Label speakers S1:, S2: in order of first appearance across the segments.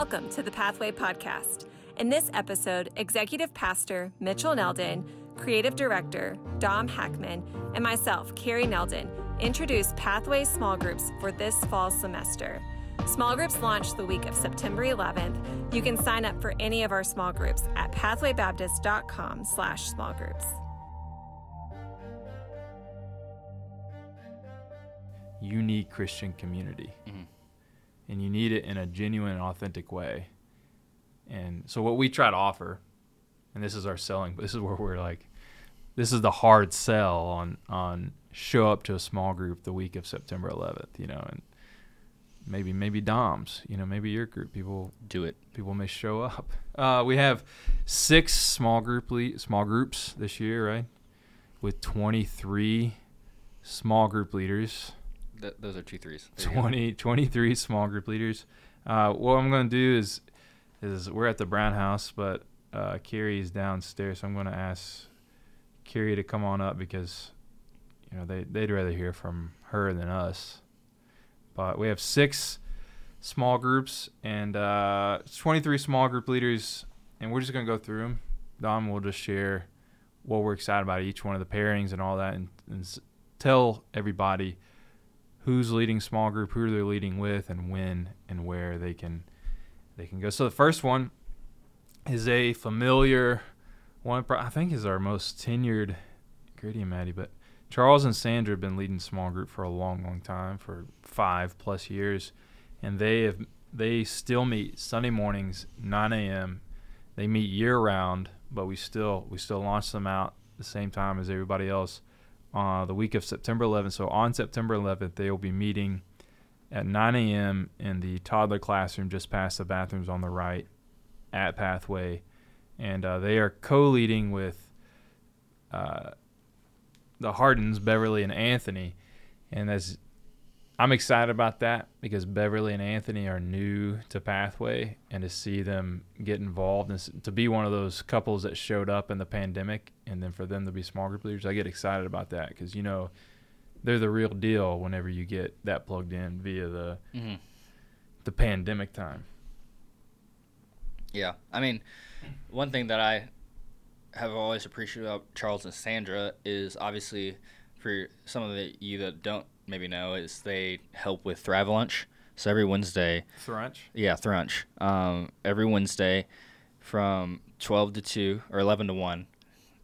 S1: Welcome to the Pathway Podcast. In this episode, Executive Pastor Mitchell Neldon, Creative Director Dom Hackman, and myself, Carrie Neldon, introduce Pathway small groups for this fall semester. Small groups launch the week of September 11th. You can sign up for any of our small groups at pathwaybaptist.com slash small groups.
S2: You need Christian community. Mm-hmm. And you need it in a genuine and authentic way. And so what we try to offer, and this is our selling, but this is where we're like, this is the hard sell on on show up to a small group the week of September 11th, you know, and maybe maybe Dom's, you know, maybe your group people
S3: Do it.
S2: people may show up. Uh, we have six small group le- small groups this year, right? With 23 small group leaders.
S3: Th- those are two threes. There
S2: 20, 23 small group leaders. Uh, what I'm going to do is is we're at the Brown House, but uh, Carrie's downstairs, so I'm going to ask Carrie to come on up because you know they they'd rather hear from her than us. But we have six small groups and uh, 23 small group leaders, and we're just going to go through them. Dom will just share what we're excited about each one of the pairings and all that, and, and tell everybody who's leading small group, who they're leading with, and when and where they can they can go. So the first one is a familiar one. I think is our most tenured Grady and Maddie, but Charles and Sandra have been leading small group for a long, long time, for five plus years, and they have they still meet Sunday mornings, 9 a.m. They meet year round, but we still we still launch them out the same time as everybody else uh, the week of September 11th. So on September 11th, they will be meeting at 9 a.m. in the toddler classroom just past the bathrooms on the right at Pathway. And uh, they are co leading with uh, the Hardens, Beverly, and Anthony. And as I'm excited about that because Beverly and Anthony are new to Pathway, and to see them get involved and to be one of those couples that showed up in the pandemic, and then for them to be small group leaders, I get excited about that because you know they're the real deal whenever you get that plugged in via the
S3: Mhm.
S2: the pandemic time.
S3: Yeah. I mean, one thing that I have always appreciated about Charles and Sandra is obviously for some of the you that don't maybe know is they help with Thrive Lunch. So every Wednesday,
S2: Thrunch.
S3: yeah, Thrunch. Um, every Wednesday from 12 to 2 or 11 to 1.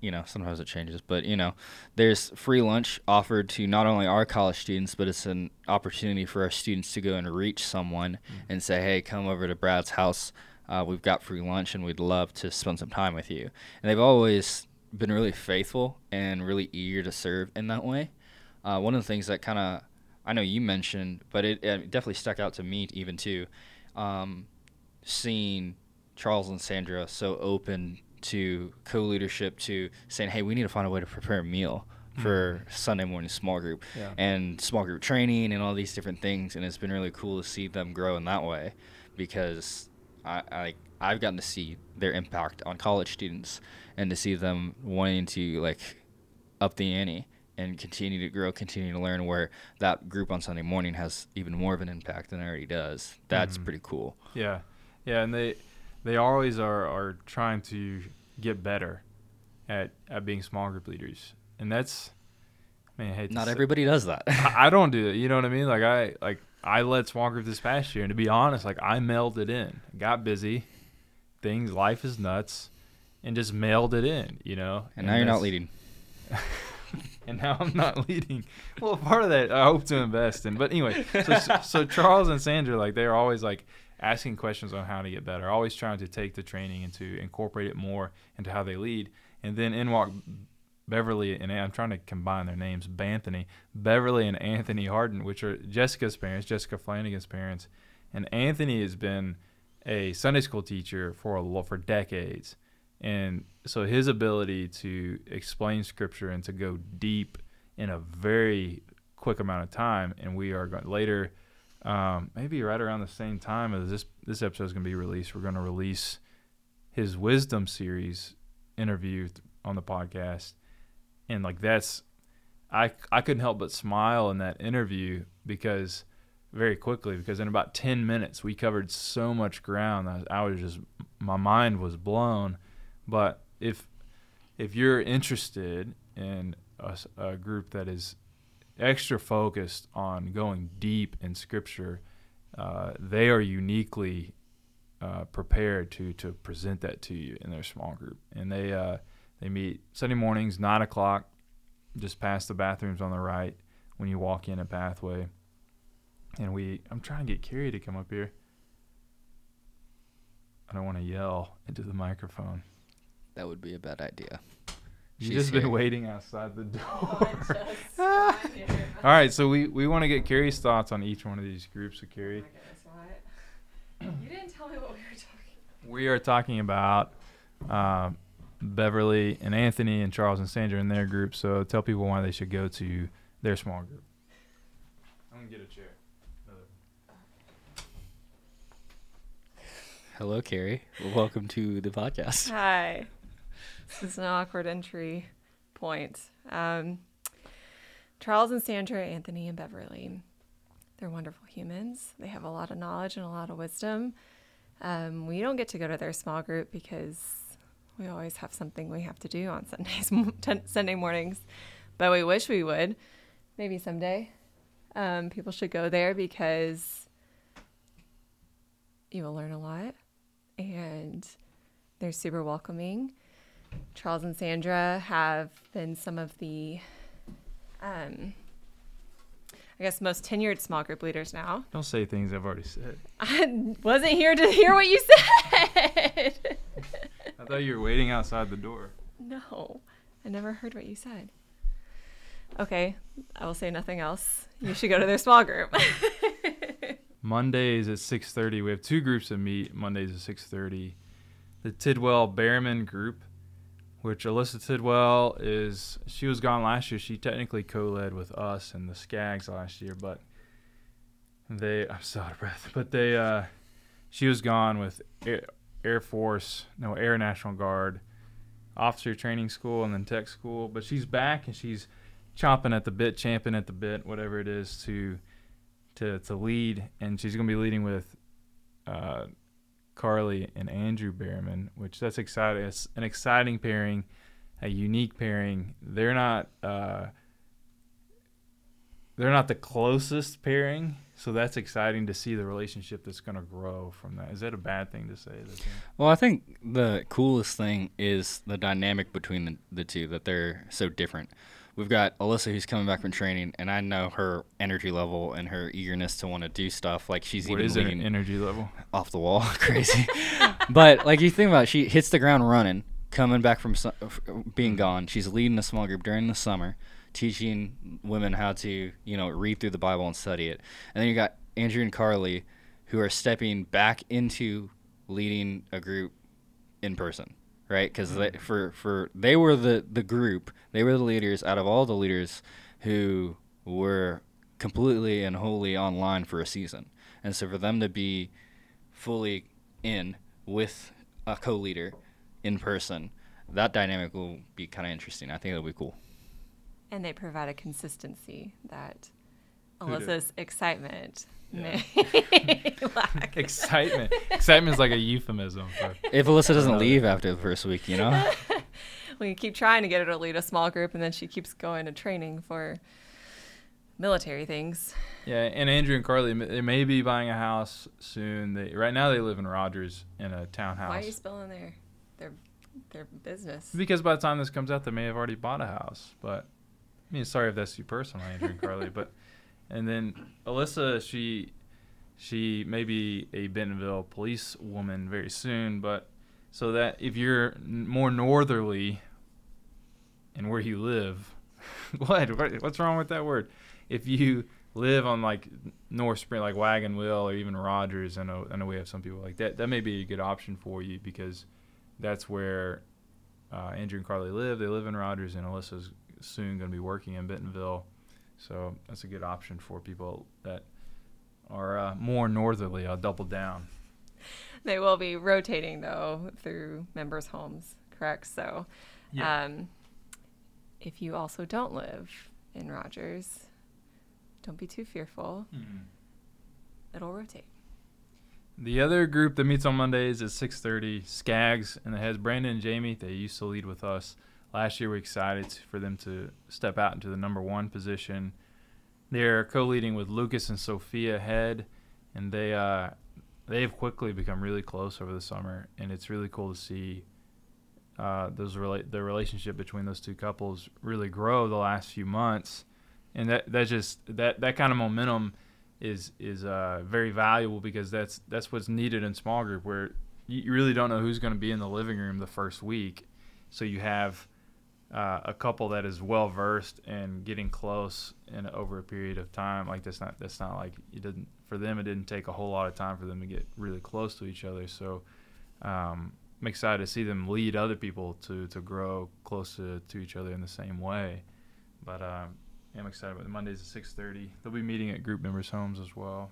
S3: You know, sometimes it changes, but you know, there's free lunch offered to not only our college students, but it's an opportunity for our students to go and reach someone and say, "Hey, come over to Brad's house. Uh, we've got free lunch, and we'd love to spend some time with you." And they've always been really faithful and really eager to serve in that way. Uh, one of the things that kind of I know you mentioned, but it, it definitely stuck out to me even too. Um, seeing Charles and Sandra so open to co-leadership to saying, "Hey, we need to find a way to prepare a meal for Sunday morning small group
S2: Yeah.
S3: and small group training and all these different things." And it's been really cool to see them grow in that way because I, I I've gotten to see their impact on college students and to see them wanting to like up the ante and continue to grow, continue to learn. Where that group on Sunday morning has even more of an impact than it already does. That's
S2: Mhm.
S3: pretty cool.
S2: Yeah, yeah, and they they always are are trying to get better at at being small group leaders, and that's man, I hate to
S3: Not
S2: say-
S3: everybody does that.
S2: I, I don't do it. You know what I mean? Like I like I led small group this past year, and to be honest, like I mailed it in. Got busy, things, life is nuts, and just mailed it in. You know.
S3: and now you're not leading.
S2: and now I'm not leading. Well, part of that I hope to invest in. But anyway, so, so, Charles and Sandra, like they're always like asking questions on how to get better, always trying to take the training and to incorporate it more into how they lead. And then in walk Beverly and I'm trying to combine their names, Banthony, Beverly and Anthony Harden, which are Jessica's parents, Jessica Flanagan's parents, and Anthony has been a Sunday school teacher for a for decades, and so his ability to explain scripture and to go deep in a very quick amount of time, and we are going later, um, maybe right around the same time as this this episode is going to be released, we're going to release his wisdom series interview on the podcast, and like that's I I couldn't help but smile in that interview because very quickly because in about 10 minutes we covered so much ground that I was just my mind was blown. But if if you're interested in a, a group that is extra focused on going deep in Scripture, uh, they are uniquely uh, prepared to to present that to you in their small group, and they uh, they meet Sunday mornings, nine o'clock, just past the bathrooms on the right when you walk in a pathway. And we, I'm trying to get Carrie to come up here. I don't want to yell into the microphone.
S3: That would be a bad idea.
S2: You've
S3: She's
S2: just been waiting outside the door. All right, so we, we want to get Carrie's thoughts on each one of these groups. So, Carrie,
S1: You didn't tell me what we were talking.
S2: we are talking about uh, Beverly and Anthony and Charles and Sandra in their group. So, tell people why they should go to their small group. I'm gonna get a chair.
S3: Hello, Carrie. Welcome to the podcast.
S1: Hi. This is an awkward entry point. Um, Charles and Sandra, Anthony and Beverly. They're wonderful humans. They have a lot of knowledge and a lot of wisdom. Um, we don't get to go to their small group because we always have something we have to do on Sundays, Sunday mornings. But we wish we would. Maybe someday. Um, people should go there because you will learn a lot and they're super welcoming. Charles and Sandra have been some of the, um, I guess, most tenured small group leaders now.
S2: Don't say things I've already said.
S1: I wasn't here to hear what you said.
S2: I thought you were waiting outside the door.
S1: no, I never heard what you said. Okay, I will say nothing else. You should go to their small group.
S2: Mondays at 6:30. We have two groups that meet Mondays at 6:30. The Tidwell Behrman group, which Alyssa Tidwell is she was gone last year. She technically co-led with us and the Skaggs last year, but they I'm so out of breath. But they uh she was gone with Air, Force, no Air National Guard, officer training school and then tech school, but she's back and she's chomping at the bit, champing at the bit, whatever it is to to to lead, and she's going to be leading with uh, Carly and Andrew Behrman, which that's exciting. It's an exciting pairing, a unique pairing. They're not uh, they're not the closest pairing, so that's exciting to see the relationship that's going to grow from that. Is that a bad thing to say?
S3: Well, I think the coolest thing is the dynamic between the, the two, that they're so different. We've got Alyssa who's coming back from training, and I know her energy level and her eagerness to want to do stuff. Like she's
S2: what
S3: even
S2: is energy level?
S3: off the wall, crazy. but like you think about, it, she hits the ground running, coming back from su- being mm. gone. She's leading a small group during the summer, teaching women how to you know read through the Bible and study it. And then you got Andrew and Carly, who are stepping back into leading a group in person, right? Because mm. for for they were the the group, they were the leaders out of all the leaders who were completely and wholly online for a season. And so for them to be fully in with a co-leader in person, that dynamic will be kind of interesting. I think it'll be cool.
S1: and they provide a consistency that
S2: Who did?
S1: Excitement
S2: Yeah.
S1: lack.
S2: Excitement. Excitement is like a euphemism for
S3: If Alyssa doesn't
S2: Another-
S3: leave after the first week, you know,
S1: we keep trying to get her to lead a small group, and then she keeps going to training for military things.
S2: Yeah, and Andrew and Carly, they may be buying a house soon. They right now they live in Rogers in a townhouse.
S1: Why are you spilling their their their business?
S2: Because by the time this comes out, they may have already bought a house. But I mean, sorry if that's you personally, Andrew and Carly. But and then Alyssa, she she may be a Bentonville police woman very soon. But so that if you're more northerly and where you live, what What- what's wrong with that word? If you live on like North Spring, like Wagon Wheel or even Rogers, I know I know we have some people like that. That may be a good option for you because that's where uh, Andrew and Carly live. They live in Rogers, and Alyssa's soon going to be working in Bentonville. So that's a good option for people that are uh, more northerly. I'll double down.
S1: They will be rotating though through members' homes, correct? So, um, if you also don't live in Rogers, don't be too fearful. it'll rotate.
S2: The other group that meets on Mondays is 6:30, Skaggs, and it has Brandon and Jamie. They used to lead with us last year. We're excited for them to step out into the number one position. They're co-leading with Lucas and Sophia Head, and they uh, they have quickly become really close over the summer, and it's really cool to see uh, those rela- the relationship between those two couples really grow the last few months, and that that just that that kind of momentum is is uh, very valuable because that's that's what's needed in small group where you really don't know who's going to be in the living room the first week, so you have uh, a couple that is well versed and getting close in over a period of time. Like that's not that's not like it didn't for them. It didn't take a whole lot of time for them to get really close to each other. So um, I'm excited to see them lead other people to to grow close to, to each other in the same way. But um, I'm excited about the Mondays at 6:30. They'll be meeting at group members' homes as well.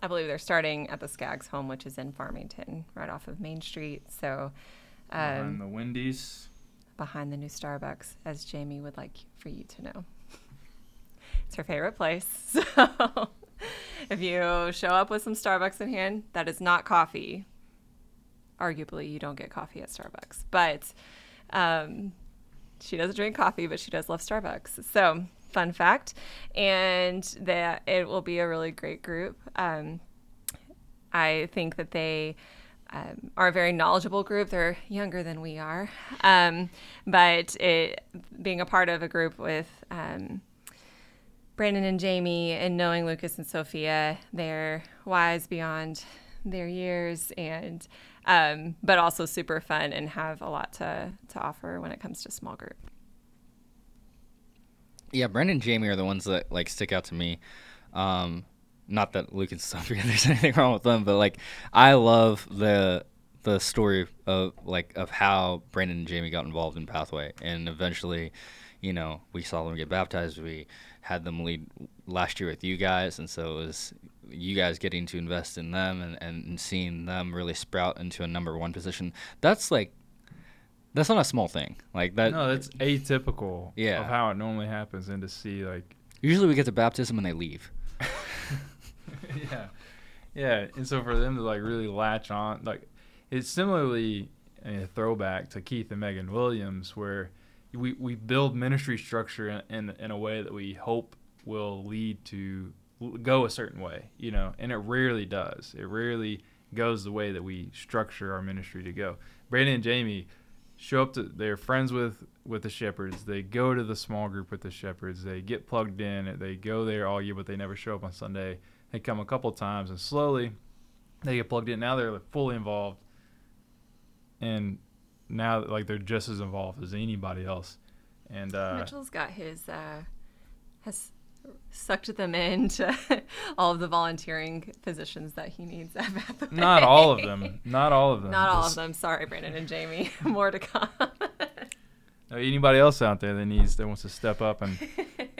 S1: I believe they're starting at the Skaggs home, which is in Farmington, right off of Main Street. So,
S2: and
S1: um,
S2: the Wendy's.
S1: Behind the new Starbucks, as Jamie would like for you to know. It's her favorite place. So, if you show up with some Starbucks in hand, that is not coffee. Arguably, you don't get coffee at Starbucks, but um, she doesn't drink coffee, but she does love Starbucks. So, fun fact, and that it will be a really great group. Um, I think that they um, are a very knowledgeable group. They're younger than we are, um, but it, being a part of a group with um, Brandon and Jamie and knowing Lucas and Sophia, they're wise beyond their years and um, but also super fun and have a lot to, to offer when it comes to small group.
S3: Yeah, Brandon and Jamie are the ones that like stick out to me. Um, not that Luke and Sophia, there's anything wrong with them, but like I love the the story of like of how Brandon and Jamie got involved in Pathway, and eventually, you know, we saw them get baptized. We had them lead last year with you guys, and so it was you guys getting to invest in them and, and seeing them really sprout into a number one position. That's like that's not a small thing. Like that.
S2: No, that's atypical
S3: Yeah.
S2: of how it normally happens, and to see like
S3: Usually we get to baptism and they leave.
S2: yeah, yeah, and so for them to like really latch on, like it's similarly a throwback to Keith and Megan Williams, where we we build ministry structure in in, in a way that we hope will lead to go a certain way, you know, and it rarely does. It rarely goes the way that we structure our ministry to go. Brandon and Jamie show up to they're friends with with the shepherds. They go to the small group with the shepherds. They get plugged in. They go there all year but they never show up on sunday they come a couple times and slowly they get plugged in now they're like, fully involved and now like they're just as involved as anybody else and uh
S1: Mitchell's got his uh, has sucked them into all of the volunteering positions that he needs at Pathway.
S2: not all of them not all of them
S1: Not all of them. Sorry, Brandon and Jamie. More to come.
S2: Anybody else out there that needs that wants to step up and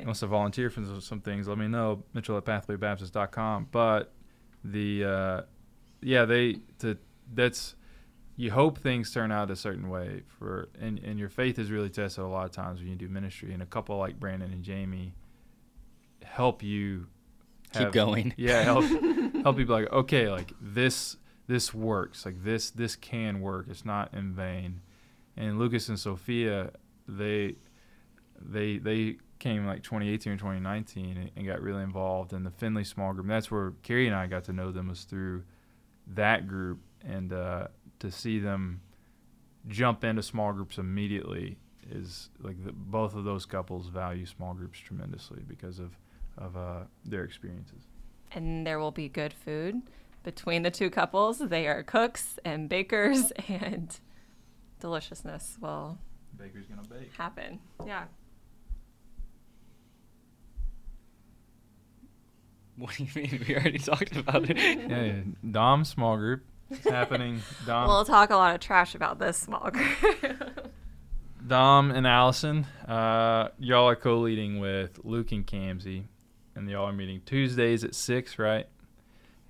S2: wants to volunteer for some- some things, let me know. Mitchell at pathwaybaptist.com. But the uh, yeah, they to that's you hope things turn out a certain way for and, and your faith is really tested a lot of times when you do ministry and a couple like Brandon and Jamie help you
S3: Keep going.
S2: Yeah, help help people like okay, like this this works. Like this this can work. It's not in vain. And Lucas and Sophia, they they they came like 2018 or 2019 and, and got really involved in the Finley small group. And that's where Carrie and I got to know them was through that group and uh, to see them jump into small groups immediately is like the, both of those couples value small groups tremendously because of of uh, their experiences.
S1: and there will be good food between the two couples. They are cooks and bakers, and deliciousness will
S2: Baker's gonna bake.
S1: happen. Yeah.
S3: What do you mean? We already talked about it.
S2: Yeah, yeah. Dom small group. It's happening. Dom,
S1: We'll talk a lot of trash about this small group.
S2: Dom and Allison. Uh, y'all are co-leading with Luke and Kamsey, and y'all are meeting Tuesdays at six, right?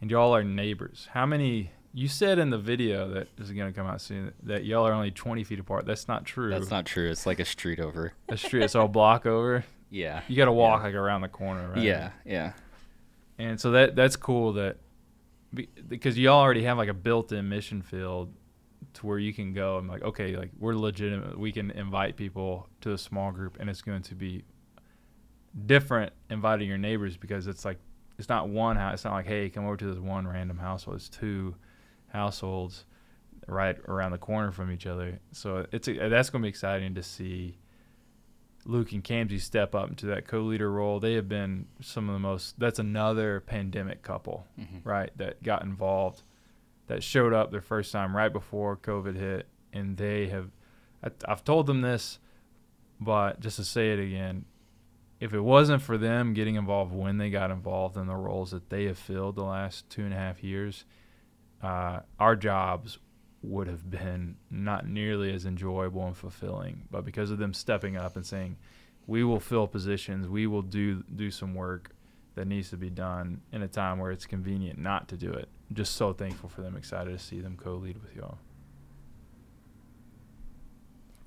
S2: And y'all are neighbors. How many? You said in the video that is going to come out soon that y'all are only 20 feet apart. That's not true.
S3: That's not true. It's like a street over.
S2: A street. It's all block over.
S3: Yeah.
S2: You got to walk
S3: Yeah.
S2: like around the corner, right?
S3: Yeah, yeah.
S2: And so that that's cool that because you already have like a built-in mission field to where you can go and like okay like we're legitimate we can invite people to a small group and it's going to be different inviting your neighbors because it's like it's not one house it's not like hey come over to this one random household it's two households right around the corner from each other. So it's a, that's going to be exciting to see Luke and Kamsey step up into that co-leader role. They have been some of the most. That's another pandemic couple,
S3: Mhm.
S2: right? That got involved, that showed up their first time right before COVID hit, and they have. I, I've told them this, but just to say it again, if it wasn't for them getting involved when they got involved in the roles that they have filled the last two and a half years, uh, our jobs would have been not nearly as enjoyable and fulfilling. But because of them stepping up and saying, "We will fill positions, we will do do some work that needs to be done in a time where it's convenient not to do it," I'm just so thankful for them. Excited to see them co-lead with y'all.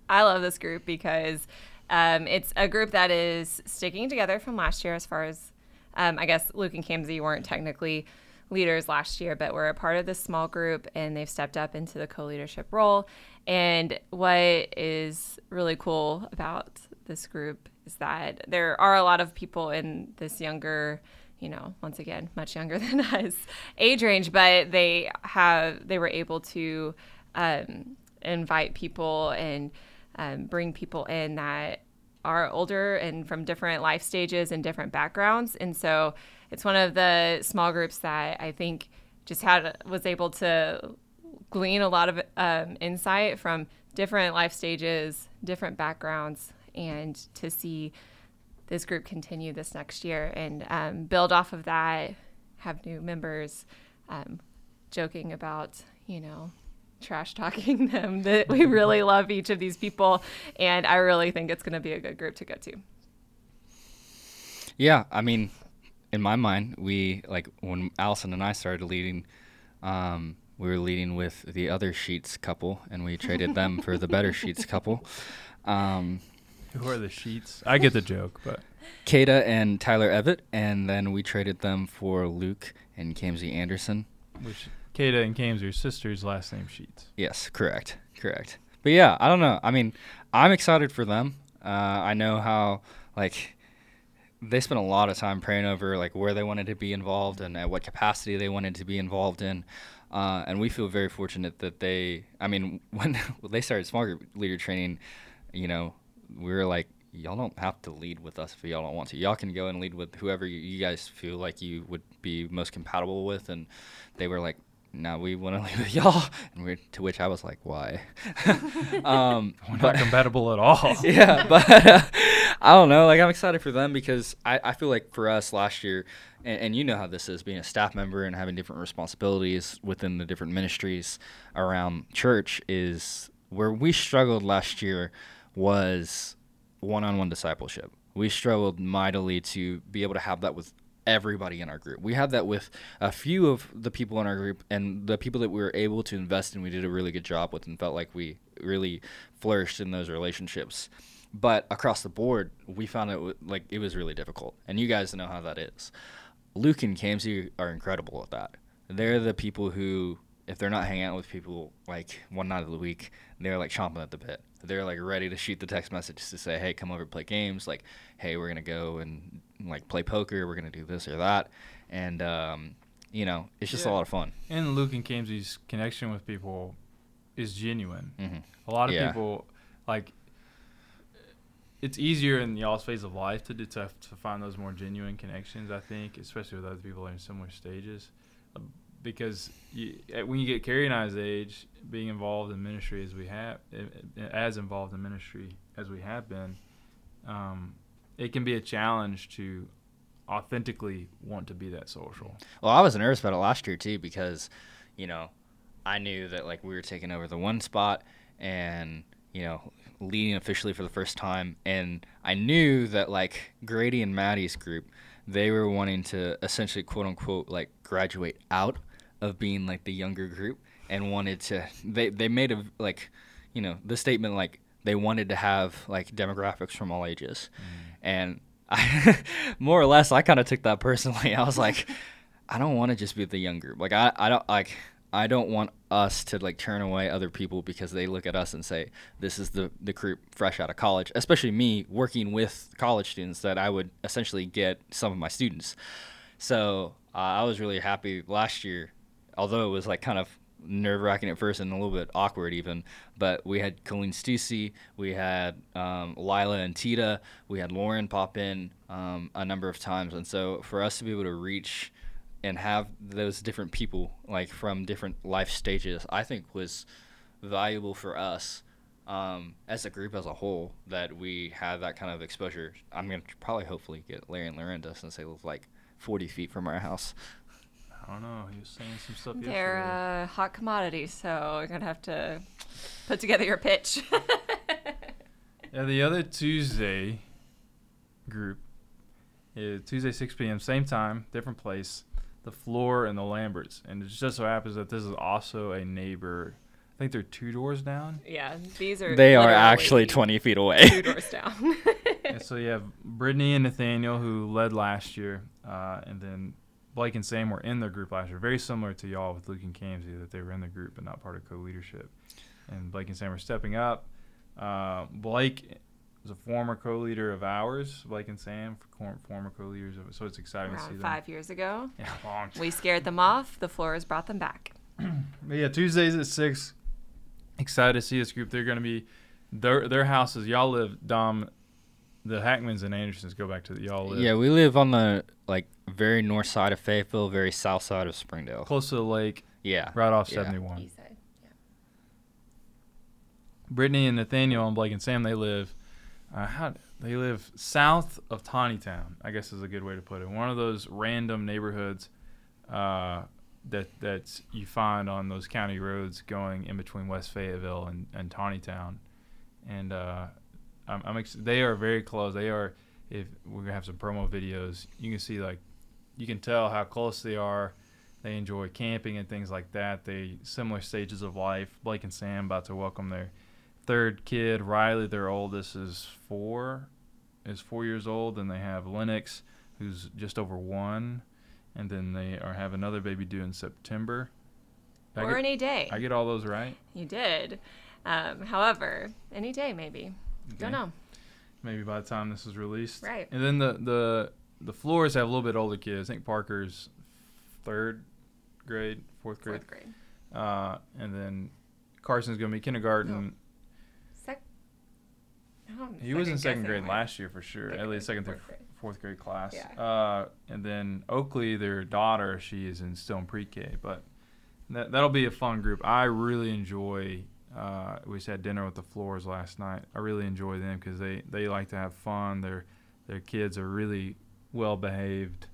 S1: I love this group because um, it's a group that is sticking together from last year as far as um, I guess Luke and Kamsey weren't technically leaders last year, but we're a part of this small group and they've stepped up into the co leadership role. And what is really cool about this group is that there are a lot of people in this younger you know, once again, much younger than us age range, but they have they were able to um, invite people and um, bring people in that are older and from different life stages and different backgrounds, and so it's one of the small groups that I think just had was able to glean a lot of um, insight from different life stages, different backgrounds, and to see this group continue this next year and um, build off of that, have new members, um, joking about, you know, trash talking them that we really love each of these people. And I really think it's going to be a good group to go to.
S3: Yeah, I mean, in my mind, we like when Allison and I started leading, um, we were leading with the other Sheets couple, and we traded them for the better Sheets couple. Um,
S2: Who are the sheets? I get the joke, but
S3: Kada and Tyler Evett, and then we traded them for Luke and Kamsey Anderson.
S2: which Kata and Kames are sister's last name sheets.
S3: Yes, correct, correct. But yeah, I don't know. I mean, I'm excited for them. Uh, I know how like they spent a lot of time praying over like where they wanted to be involved and at what capacity they wanted to be involved in. Uh, and we feel very fortunate that they. I mean, when they started small group leader training, you know, we were like, y'all don't have to lead with us if y'all don't want to. Y'all can go and lead with whoever you, you guys feel like you would be most compatible with. And they were like, no, we want to leave with y'all. And to which I was like, why? um,
S2: We're
S3: but-
S2: not compatible at all.
S3: yeah, but uh, I don't know. Like I'm excited for them because I, I feel like for us last year, and, and you know how this is being a staff member and having different responsibilities within the different ministries around church is where we struggled last year was one-on-one discipleship. We struggled mightily to be able to have that with everybody in our group. We had that with a few of the people in our group and the people that we were able to invest in we did a really good job with and felt like we really flourished in those relationships. But across the board, we found it like it was really difficult. And you guys know how that is. Luke and Kamsey are incredible at that. They're the people who if they're not hanging out with people like one night of the week, they're like chomping at the bit. They're like ready to shoot the text messages to say, "Hey, come over play games." Like, "Hey, we're gonna go and like play poker. We're gonna do this or that," and um, you know, it's just a lot of fun.
S2: And Luke and Kamsey's connection with people is genuine.
S3: hmm
S2: A lot of
S3: Yeah.
S2: people like it's easier in y'all's phase of life to do to, to find those more genuine connections. I think, especially with other people in similar stages, Uh, because you, when you get Carrie and I's age, being involved in ministry as we have, eh, eh, as involved in ministry as we have been, um, it can be a challenge to authentically want to be that social.
S3: Well, I was nervous about it last year too because, you know, I knew that like we were taking over the one spot and you know leading officially for the first time, and I knew that like Grady and Maddie's group, they were wanting to essentially quote unquote like graduate out of being like the younger group and wanted to they they made a like you know the statement like they wanted to have like demographics from all ages and I more or less I kind of took that personally I was like I don't want to just be the young group. Like I, I don't like I don't want us to like turn away other people because they look at us and say this is the the group fresh out of college. Especially me working with college students that I would essentially get some of my students. So uh, I was really happy last year, although it was like kind of nerve wracking at first and a little bit awkward even. But we had Colleen Stussy, we had um, Lila and Tita, we had Lauren pop in um, a number of times, and so for us to be able to reach and have those different people like from different life stages, I think was valuable for us. Um, as a group as a whole, that we have that kind of exposure. I'm gonna probably hopefully get Larry and Lorinda since they live like 40 feet from our house.
S2: I don't know. He was saying some stuff
S1: They're
S2: yesterday.
S1: a hot commodity, so you're gonna have to put together your pitch.
S2: Yeah, the other Tuesday group is Tuesday 6 p.m. Same time, different place. The Floor and the Lamberts, and it just so happens that this is also a neighbor. I think they're two doors down.
S1: yeah, these are.
S3: They are actually 20 feet away.
S1: two doors down.
S2: and so you have Brittany and Nathaniel who led last year, uh, and then Blake and Sam were in their group last year. Very similar to y'all with Luke and Kamsey, that they were in the group but not part of co-leadership. And Blake and Sam are stepping up. Uh, Blake is a former co-leader of ours. Blake and Sam, for- former co-leaders of it. So it's exciting to see
S1: Around
S2: them.
S1: five years ago,
S2: Yeah, long time.
S1: we scared them off. The floors brought them back.
S2: Yeah, Tuesdays at six. Excited to see this group. They're going to be their their houses. Y'all live Dom. The Hackmans and Andersons go back to the y'all live.
S3: Yeah, we live on the like very north side of Fayetteville, very south side of Springdale.
S2: close to the lake,
S3: Yeah.
S2: right off
S3: Yeah.
S2: 71.
S1: East side. Yeah.
S2: Brittany and Nathaniel and Blake and Sam, they live, uh, how they live south of Tontitown. I guess is a good way to put it. One of those random neighborhoods uh, that that you find on those county roads going in between West Fayetteville and, and Tontitown, and uh, I'm, I'm ex- they are very close. They are. If we're gonna have some promo videos, you can see like you can tell how close they are. They enjoy camping and things like that. They similar stages of life. Blake and Sam about to welcome their third kid. Riley, their oldest, is four, is four years old, and they have Lennox, who's just over one, and then they are have another baby due in September. I
S1: Or
S2: get,
S1: any day.
S2: I get all those right.
S1: You did. Um, however, any day maybe. Don't know.
S2: Maybe by the time this is released.
S1: Right.
S2: And then the the the floors have a little bit older kids. I think Parker's third grade, fourth grade,
S1: Fourth grade.
S2: uh, and then Carson's gonna be kindergarten.
S1: Sec- Oh, I'm
S2: He was in second grade
S1: mine.
S2: last year for sure.
S1: Second
S2: At least second through
S1: fourth grade.
S2: fourth grade class.
S1: Yeah.
S2: Uh, and then Oakley, their daughter, she is in still in pre-K, but that that'll be a fun group. I really enjoy. Uh, we just had dinner with the Floors last night. I really enjoy them because they, they like to have fun. Their their kids are really well behaved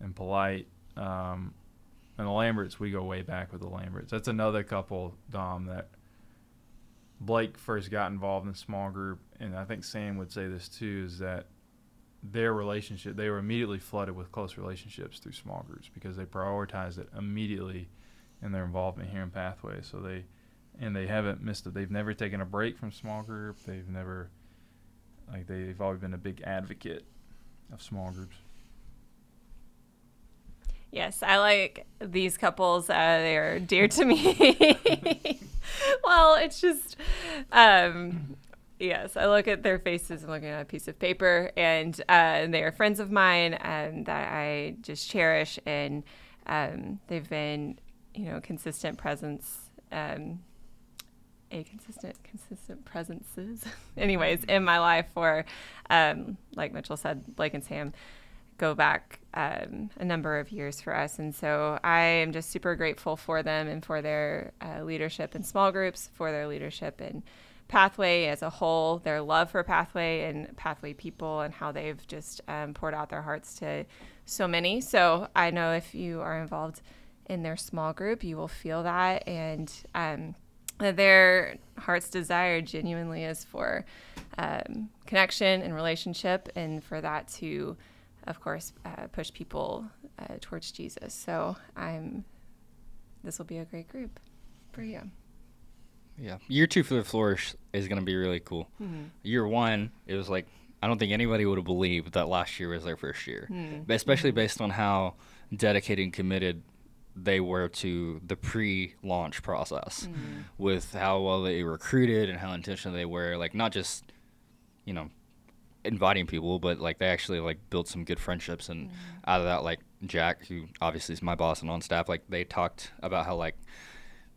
S2: and polite. Um, and the Lamberts, we go way back with the Lamberts. That's another couple, Dom, that Blake first got involved in small group, and I think Sam would say this too, is that their relationship, they were immediately flooded with close relationships through small groups because they prioritized it immediately in their involvement here in Pathway. So they, and they haven't missed it. They've never taken a break from small group. They've never, like, they've always been a big advocate of small groups.
S1: Yes, I like these couples. Uh, they are dear to me. well, it's just, um, yes, I look at their faces. I'm looking at a piece of paper, and uh, they are friends of mine and that I just cherish. And um, they've been, you know, consistent presence. Um, a consistent consistent presences anyways in my life for um like mitchell said blake and sam go back um, a number of years for us. And so I am just super grateful for them and for their uh, leadership in small groups, for their leadership in Pathway as a whole, their love for Pathway and Pathway people, and how they've just um, poured out their hearts to so many. So I know if you are involved in their small group, you will feel that. And um, their heart's desire genuinely is for um, connection and relationship, and for that to of course, uh, push people uh, towards Jesus. So I'm. This will be a great group for you.
S3: Yeah. Year two for the Flourish is going to be really cool.
S1: Mm-hmm.
S3: Year one, it was like I don't think anybody would have believed that last year was their first year,
S1: Hmm.
S3: But especially based on how dedicated and committed they were to the pre-launch process,
S1: Hmm.
S3: with how well they recruited and how intentional they were. Like not just, you know, inviting people, but like they actually like built some good friendships, and mm. out of that, like Jack, who obviously is my boss and on staff, like they talked about how like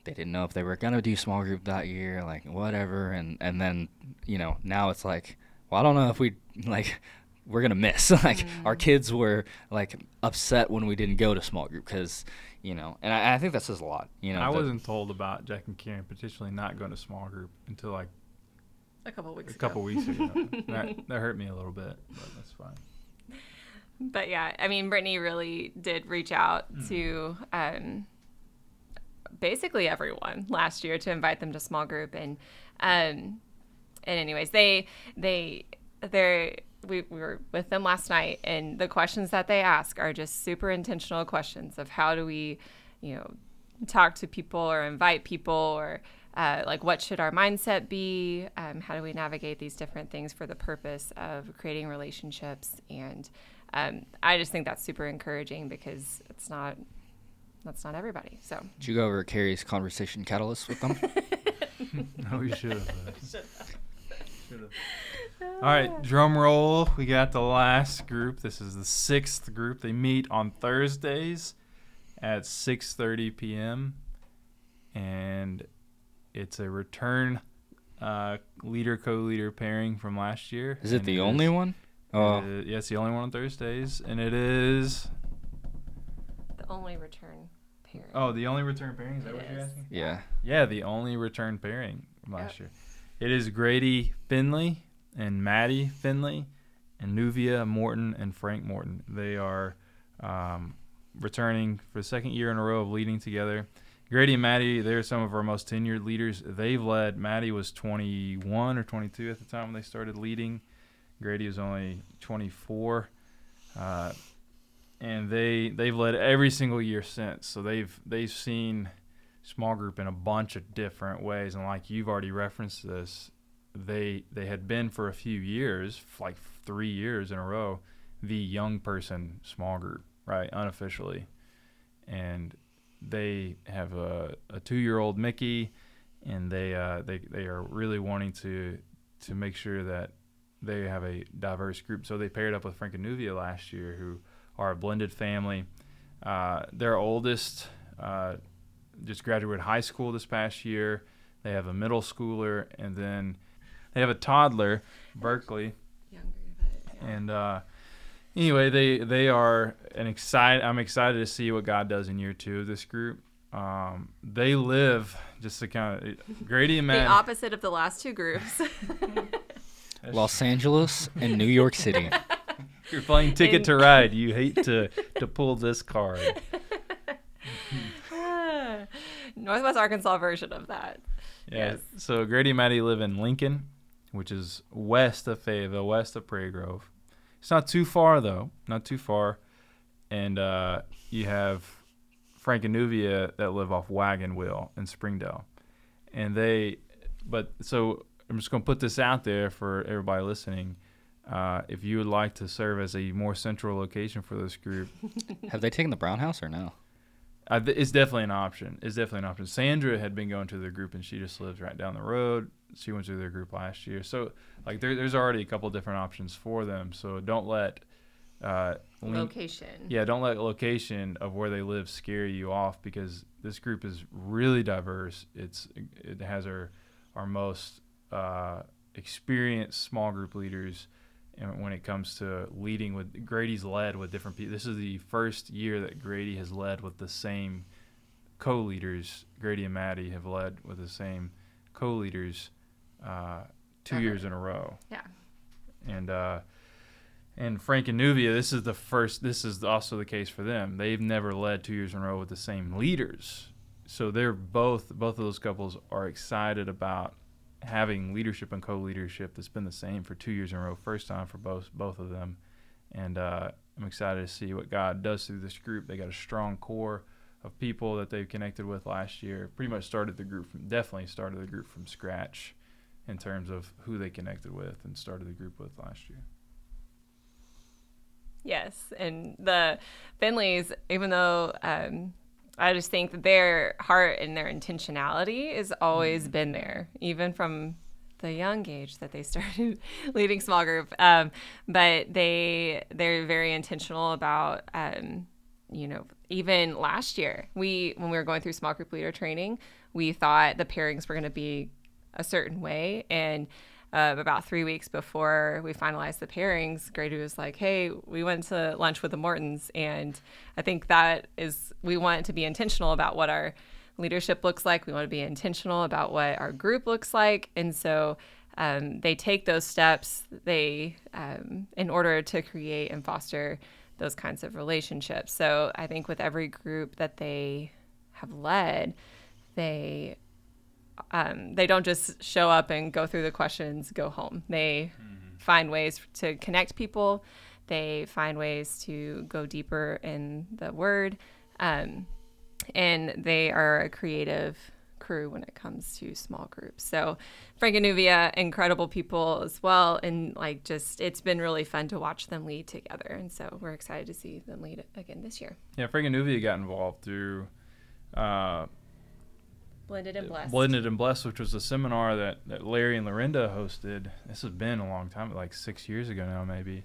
S3: they didn't know if they were gonna do small group that year, like whatever, and and then you know now it's like, well, I don't know if we like we're gonna miss. like our mm. kids were like upset when we didn't go to small group because you know, and I, I think that says a lot. You know,
S2: I wasn't told about Jack and Karen potentially not going to small group until like
S1: A couple weeks
S2: a couple weeks ago. that, that hurt me a little bit, but that's fine.
S1: But yeah, I mean, Brittany really did reach out to um, basically everyone last year to invite them to small group, and um, and anyways, they they they we, we were with them last night, and the questions that they ask are just super intentional questions of how do we, you know, talk to people or invite people or uh, like what should our mindset be um, how do we navigate these different things for the purpose of creating relationships and um, i just think that's super encouraging because it's not that's not everybody so
S3: Did you go over Carrie's conversation catalyst with them?
S2: No, we should have. All right, drum roll. We got the last group. This is the sixth group. They meet on Thursdays at 6:30 p.m. and it's a return uh, leader co-leader pairing from last year.
S3: Is it
S2: and
S3: the only one? Oh,
S2: Uh, yeah, it's the only one on Thursdays, and it is.
S1: the only return pairing.
S2: Oh, the only return pairing. Is that
S1: It
S2: what you're asking?
S3: yeah.
S2: Yeah, the only return pairing from last
S1: Yep.
S2: year. It is Grady Finley and Maddie Finley and Nuvia Morton and Frank Morton. They are um, returning for the second year in a row of leading together. Grady and Maddie, they're some of our most tenured leaders. They've led, Maddie was 21 or 22 at the time when they started leading. Grady was only 24. Uh, and they they've led every single year since. So they've they've seen small group in a bunch of different ways and like you've already referenced this they they had been for a few years like three years in a row the young person small group right unofficially and they have a, a two-year-old mickey and they uh, they they are really wanting to to make sure that they have a diverse group so they paired up with frank and nuvia last year who are a blended family uh, their oldest uh, just graduated high school this past year. They have a middle schooler, and then they have a toddler, Berkeley.
S1: younger but yeah.
S2: And uh, anyway, they they are an excited. I'm excited to see what God does in year two of this group. Um, they live just to kind of Grady and
S1: the opposite of the last two groups
S3: Los Angeles and New York City.
S2: You're playing Ticket
S1: In-
S2: to Ride. You hate to to pull this card.
S1: northwest arkansas version of that
S2: Yeah.
S1: Yes.
S2: So Grady and Maddie live in Lincoln, which is west of Fayetteville, west of Prairie Grove. It's not too far though, not too far. And uh, you have Frank and Nuvia that live off Wagon Wheel in Springdale, and they. But so I'm just gonna put this out there for everybody listening. Uh, if you would like to serve as a more central location for this group,
S3: Have they taken the Brown House or no?
S2: I th- it's definitely an option. It's definitely an option. Sandra had been going to the group, and she just lives right down the road. She went through their group last year, so like there, there's already a couple different options for them. So don't let uh,
S1: location
S2: yeah, don't let location of where they live scare you off because this group is really diverse. It's it has our our most uh, experienced small group leaders, and when it comes to leading with Grady's led with different people. This is the first year that Grady has led with the same co-leaders. Grady and Maddie have led with the same co-leaders uh, two
S1: Ever.
S2: years in a row
S1: yeah
S2: and uh, and Frank and Nuvia, this is the first. This is also the case for them. They've never led two years in a row with the same leaders, so they're both both of those couples are excited about having leadership and co-leadership that's been the same for two years in a row. First time for both both of them, and uh, I'm excited to see what God does through this group. They got a strong core of people that they've connected with last year. Pretty much started the group from definitely started the group from scratch in terms of who they connected with and started the group with last year.
S1: Yes, and the Finleys, even though um, I just think that their heart and their intentionality has always mm-hmm. been there, even from the young age that they started leading small group. Um, but they they're very intentional about um, you know even last year we when we were going through small group leader training we thought the pairings were going to be a certain way and uh, about three weeks before we finalized the pairings, Grady was like, "Hey, we went to lunch with the Mortons, and I think that is we want to be intentional about what our leadership looks like. We want to be intentional about what our group looks like, and so." Um, they take those steps they um, in order to create and foster those kinds of relationships so i think with every group that they have led they um, they don't just show up and go through the questions, go home. They mm-hmm. find ways to connect people. They find ways to go deeper in the word, um, and they are a creative crew when it comes to small groups. So Frank and Nuvia, incredible people as well, and like just it's been really fun to watch them lead together, and so we're excited to see them lead again this year.
S2: Yeah, Frank and Nuvia got involved through. Uh,
S1: Blended and Blessed.
S2: Blended and Blessed, which was a seminar that, that Larry and Lorinda hosted. This has been a long time, like six years ago now, maybe.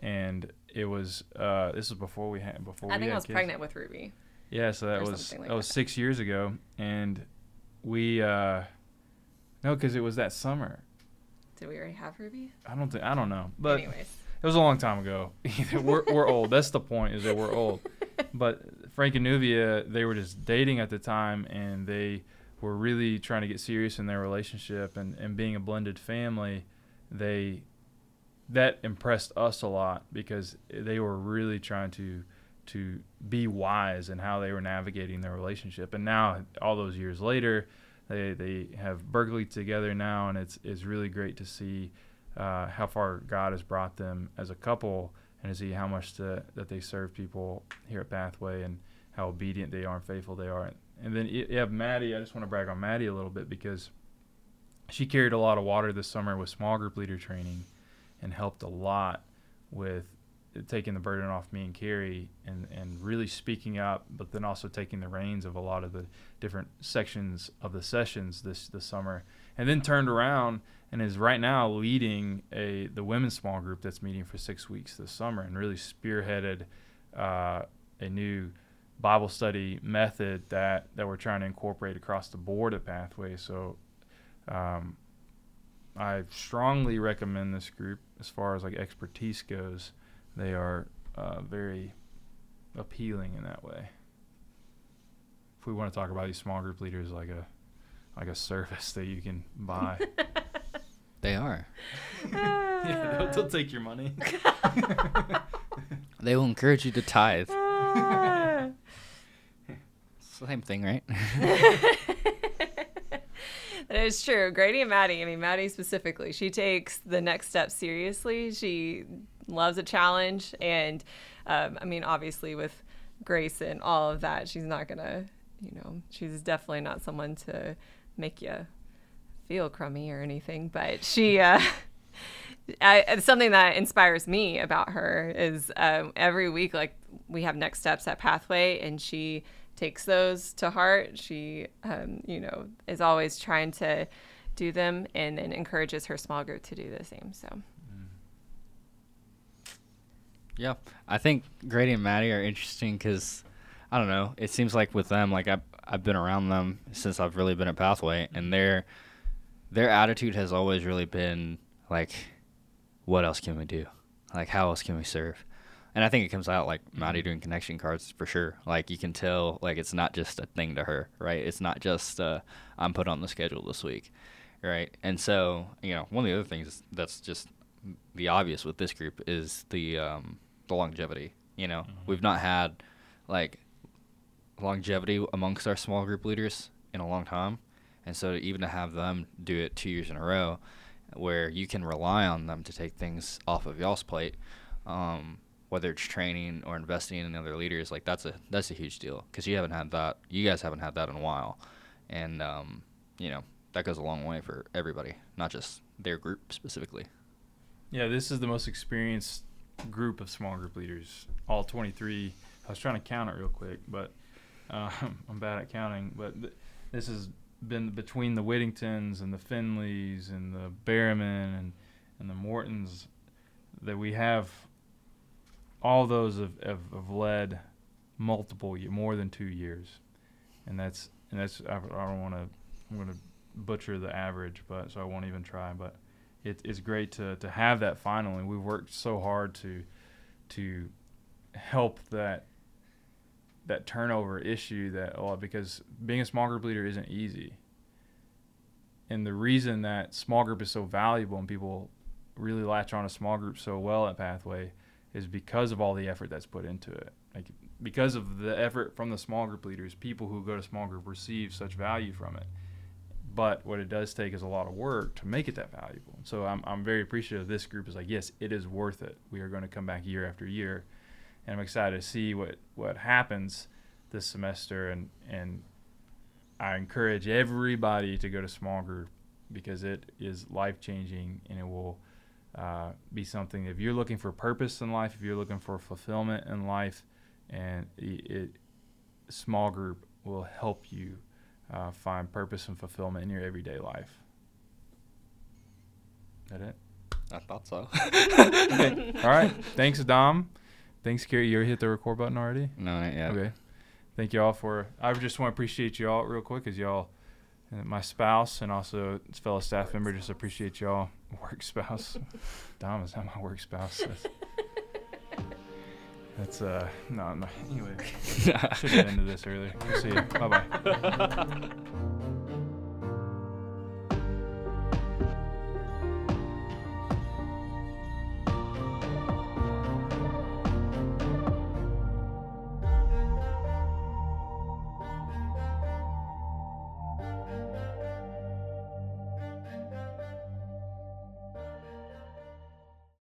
S2: And it was uh, this was before we had before
S1: I
S2: we
S1: think
S2: I
S1: was
S2: kids.
S1: pregnant with Ruby.
S2: Yeah, so that was like that was six years ago, and we uh, no, because it was that summer.
S1: Did we already have Ruby?
S2: I don't think I don't know, but
S1: anyways,
S2: it was a long time ago. we're we're old. That's the point is that we're old. but Frank and Nuvia, they were just dating at the time, and they were really trying to get serious in their relationship and, and being a blended family, they that impressed us a lot because they were really trying to to be wise in how they were navigating their relationship. And now, all those years later, they they have Berkeley together now, and it's it's really great to see uh, how far God has brought them as a couple, and to see how much that they serve people here at Pathway and how obedient they are and faithful they are. And then you have Maddie. I just want to brag on Maddie a little bit because she carried a lot of water this summer with small group leader training and helped a lot with taking the burden off me and Carrie and, and really speaking up, but then also taking the reins of a lot of the different sections of the sessions this, this summer. And then turned around and is right now leading a the women's small group that's meeting for six weeks this summer and really spearheaded uh, a new Bible study method that that we're trying to incorporate across the board at Pathway. So um, I strongly recommend this group as far as like expertise goes. They are uh, very appealing in that way. If we want to talk about these small group leaders like a like a service that you can buy.
S3: they are.
S2: yeah, they'll, they'll, take your money.
S3: they will encourage you to tithe. Same thing, right?
S1: that is true. Grady and Maddie, I mean, Maddie specifically, she takes the next step seriously. She loves a challenge. And um, I mean, obviously, with Grace and all of that, she's not going to, you know, she's definitely not someone to make you feel crummy or anything. But she, uh, I, something that inspires me about her is um, every week, like we have next steps at Pathway, and she takes those to heart. She, um, you know, is always trying to do them and, and encourages her small group to do the same. So.
S3: Yeah, I think Grady and Maddie are interesting because I don't know. It seems like with them, like I've I've been around them since I've really been at Pathway, and their their attitude has always really been like, what else can we do? Like, how else can we serve? and I think it comes out like Maddie mm-hmm. doing connection cards for sure. Like you can tell, like it's not just a thing to her, right? It's not just uh, I'm put on the schedule this week, right? And so you know, one of the other things that's just the obvious with this group is the um, the longevity. You know, mm-hmm. we've not had like longevity amongst our small group leaders in a long time, and so even to have them do it two years in a row, where you can rely on them to take things off of y'all's plate. Um, whether it's training or investing in other leaders, like that's a that's a huge deal because you haven't had that. You guys haven't had that in a while, and um, you know that goes a long way for everybody, not just their group specifically.
S2: Yeah, this is the most experienced group of small group leaders, all 23. I was trying to count it real quick, but uh, I'm bad at counting. But th- this has been between the Whittingtons and the Finleys and the Berriman and and the Mortons that we have. All those have, have, have led multiple more than two years, and that's and that's I, I don't want to I'm going to butcher the average, but so I won't even try. But it, it's great to to have that finally. We've worked so hard to to help that that turnover issue that oh, because being a small group leader isn't easy. And the reason that small group is so valuable and people really latch on a small group so well at Pathway is because of all the effort that's put into it. Like because of the effort from the small group leaders, people who go to small group receive such value from it. But what it does take is a lot of work to make it that valuable. So I'm, I'm very appreciative of this group is like, yes, it is worth it. We are going to come back year after year. And I'm excited to see what, what happens this semester. And, and I encourage everybody to go to small group because it is life changing and it will uh, be something. If you're looking for purpose in life, if you're looking for fulfillment in life, and it, it small group will help you uh, find purpose and fulfillment in your everyday life. That it?
S3: I thought so.
S2: okay. All right. Thanks, Dom. Thanks, Carrie. You hit the record button already?
S3: No, not yet.
S2: Okay. Thank you all for. I just want to appreciate you all real quick, as y'all, my spouse and also fellow staff member, just appreciate y'all. Work spouse. Dom is not my work spouse. That's, that's uh no, no. Anyway, should have ended this earlier. We'll see you. Bye bye.